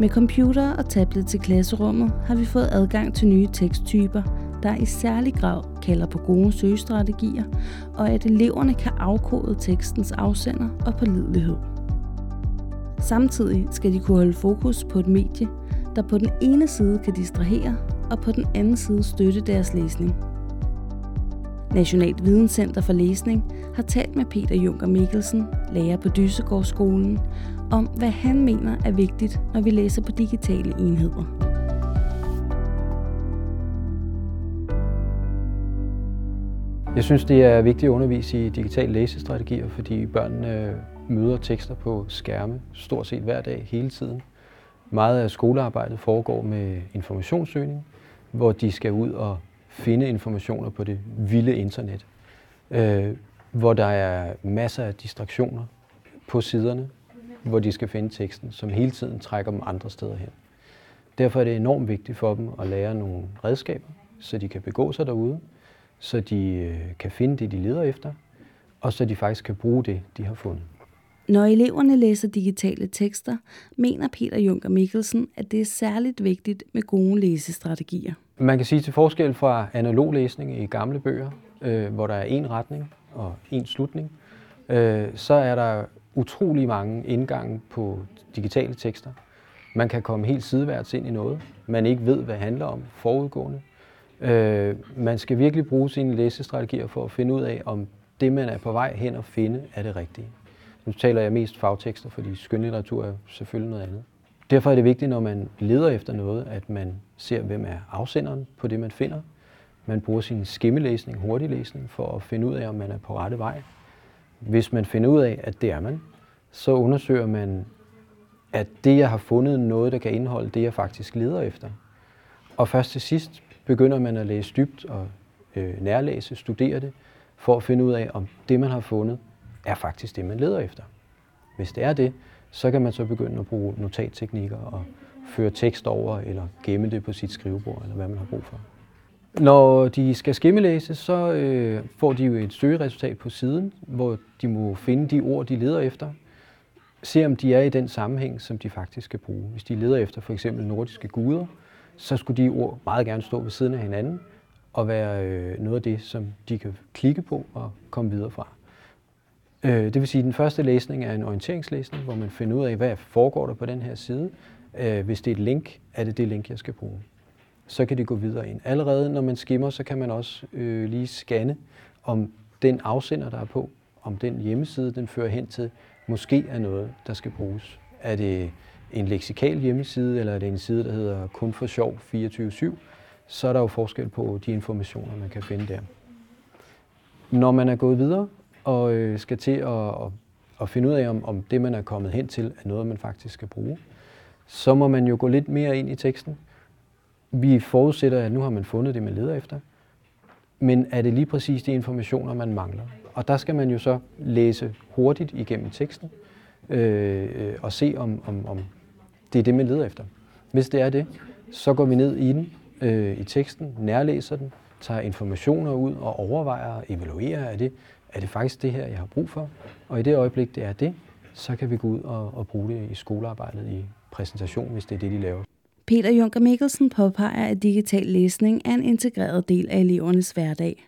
Med computer og tablet til klasserummet har vi fået adgang til nye teksttyper, der i særlig grad kalder på gode søgestrategier, og at eleverne kan afkode tekstens afsender og pålidelighed. Samtidig skal de kunne holde fokus på et medie, der på den ene side kan distrahere, og på den anden side støtte deres læsning. Nationalt Videnscenter for Læsning har talt med Peter Junker Mikkelsen, lærer på Dysegårdsskolen, om hvad han mener er vigtigt, når vi læser på digitale enheder. Jeg synes, det er vigtigt at undervise i digitale læsestrategier, fordi børnene møder tekster på skærme stort set hver dag, hele tiden. Meget af skolearbejdet foregår med informationssøgning, hvor de skal ud og finde informationer på det vilde internet, øh, hvor der er masser af distraktioner på siderne, hvor de skal finde teksten, som hele tiden trækker dem andre steder hen. Derfor er det enormt vigtigt for dem at lære nogle redskaber, så de kan begå sig derude, så de øh, kan finde det, de leder efter, og så de faktisk kan bruge det, de har fundet. Når eleverne læser digitale tekster, mener Peter Junker Mikkelsen, at det er særligt vigtigt med gode læsestrategier. Man kan sige til forskel fra analog læsning i gamle bøger, øh, hvor der er en retning og en slutning, øh, så er der utrolig mange indgange på digitale tekster. Man kan komme helt sideværts ind i noget, man ikke ved, hvad det handler om forudgående. Øh, man skal virkelig bruge sine læsestrategier for at finde ud af, om det, man er på vej hen og finde, er det rigtige. Nu taler jeg mest fagtekster, fordi skønlitteratur er selvfølgelig noget andet. Derfor er det vigtigt, når man leder efter noget, at man ser, hvem er afsenderen på det, man finder. Man bruger sin skimmelæsning, hurtiglæsning, for at finde ud af, om man er på rette vej. Hvis man finder ud af, at det er man, så undersøger man, at det, jeg har fundet, noget, der kan indeholde det, jeg faktisk leder efter. Og først til sidst begynder man at læse dybt og øh, nærlæse, studere det, for at finde ud af, om det, man har fundet, er faktisk det, man leder efter. Hvis det er det, så kan man så begynde at bruge notatteknikker og føre tekst over, eller gemme det på sit skrivebord, eller hvad man har brug for. Når de skal skimmelæse, så øh, får de jo et søgeresultat på siden, hvor de må finde de ord, de leder efter. Se om de er i den sammenhæng, som de faktisk skal bruge. Hvis de leder efter for eksempel nordiske guder, så skulle de ord meget gerne stå ved siden af hinanden og være øh, noget af det, som de kan klikke på og komme videre fra. Øh, det vil sige, at den første læsning er en orienteringslæsning, hvor man finder ud af, hvad foregår der på den her side. Øh, hvis det er et link, er det det link, jeg skal bruge. Så kan det gå videre ind. Allerede når man skimmer, så kan man også øh, lige scanne, om den afsender, der er på, om den hjemmeside, den fører hen til, måske er noget, der skal bruges. Er det en leksikal hjemmeside, eller er det en side, der hedder kun for sjov 24-7, så er der jo forskel på de informationer, man kan finde der. Når man er gået videre og øh, skal til at, at, at finde ud af, om, om det, man er kommet hen til, er noget, man faktisk skal bruge, så må man jo gå lidt mere ind i teksten. Vi forudsætter, at nu har man fundet det, man leder efter. Men er det lige præcis de informationer, man mangler? Og der skal man jo så læse hurtigt igennem teksten øh, øh og se, om, om, om det er det, man leder efter. Hvis det er det, så går vi ned i den, øh, i teksten, nærlæser den, tager informationer ud og overvejer og evaluerer, er det, er det faktisk det her, jeg har brug for? Og i det øjeblik, det er det, så kan vi gå ud og, og bruge det i skolearbejdet i præsentation, hvis det er det, de laver. Peter Junker Mikkelsen påpeger, at digital læsning er en integreret del af elevernes hverdag.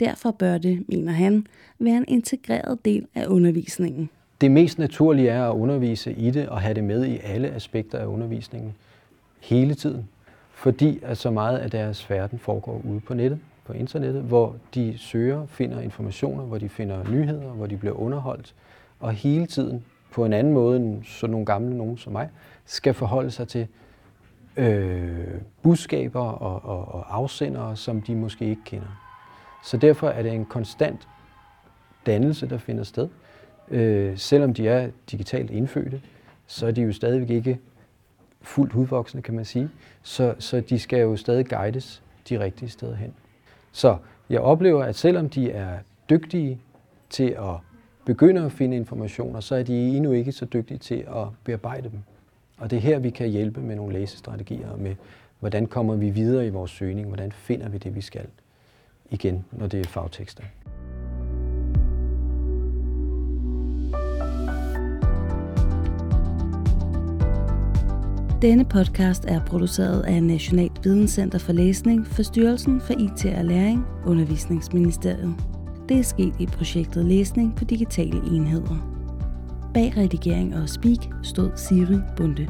Derfor bør det, mener han, være en integreret del af undervisningen. Det mest naturlige er at undervise i det og have det med i alle aspekter af undervisningen hele tiden, fordi at så meget af deres verden foregår ude på nettet, på internettet, hvor de søger, finder informationer, hvor de finder nyheder, hvor de bliver underholdt, og hele tiden på en anden måde end så nogle gamle nogen som mig, skal forholde sig til øh, budskaber og, og, og afsendere, som de måske ikke kender. Så derfor er det en konstant dannelse, der finder sted, Øh, selvom de er digitalt indfødte, så er de jo stadigvæk ikke fuldt udvoksne, kan man sige. Så, så de skal jo stadig guides de rigtige steder hen. Så jeg oplever, at selvom de er dygtige til at begynde at finde informationer, så er de endnu ikke så dygtige til at bearbejde dem. Og det er her, vi kan hjælpe med nogle læsestrategier, med hvordan kommer vi videre i vores søgning, hvordan finder vi det, vi skal. Igen, når det er fagtekster. Denne podcast er produceret af Nationalt Videnscenter for Læsning for Styrelsen for IT og Læring, Undervisningsministeriet. Det er sket i projektet Læsning på digitale enheder. Bag redigering og speak stod Siri Bunde.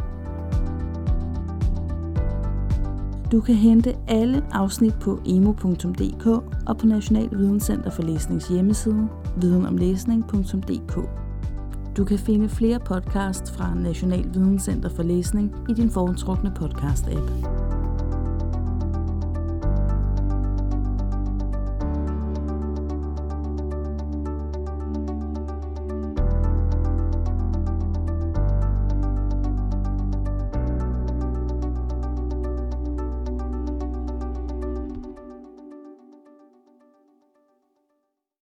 Du kan hente alle afsnit på emo.dk og på National Videnscenter for Læsnings hjemmeside videnomlæsning.dk. Du kan finde flere podcasts fra National Videnscenter for Læsning i din foretrukne podcast-app.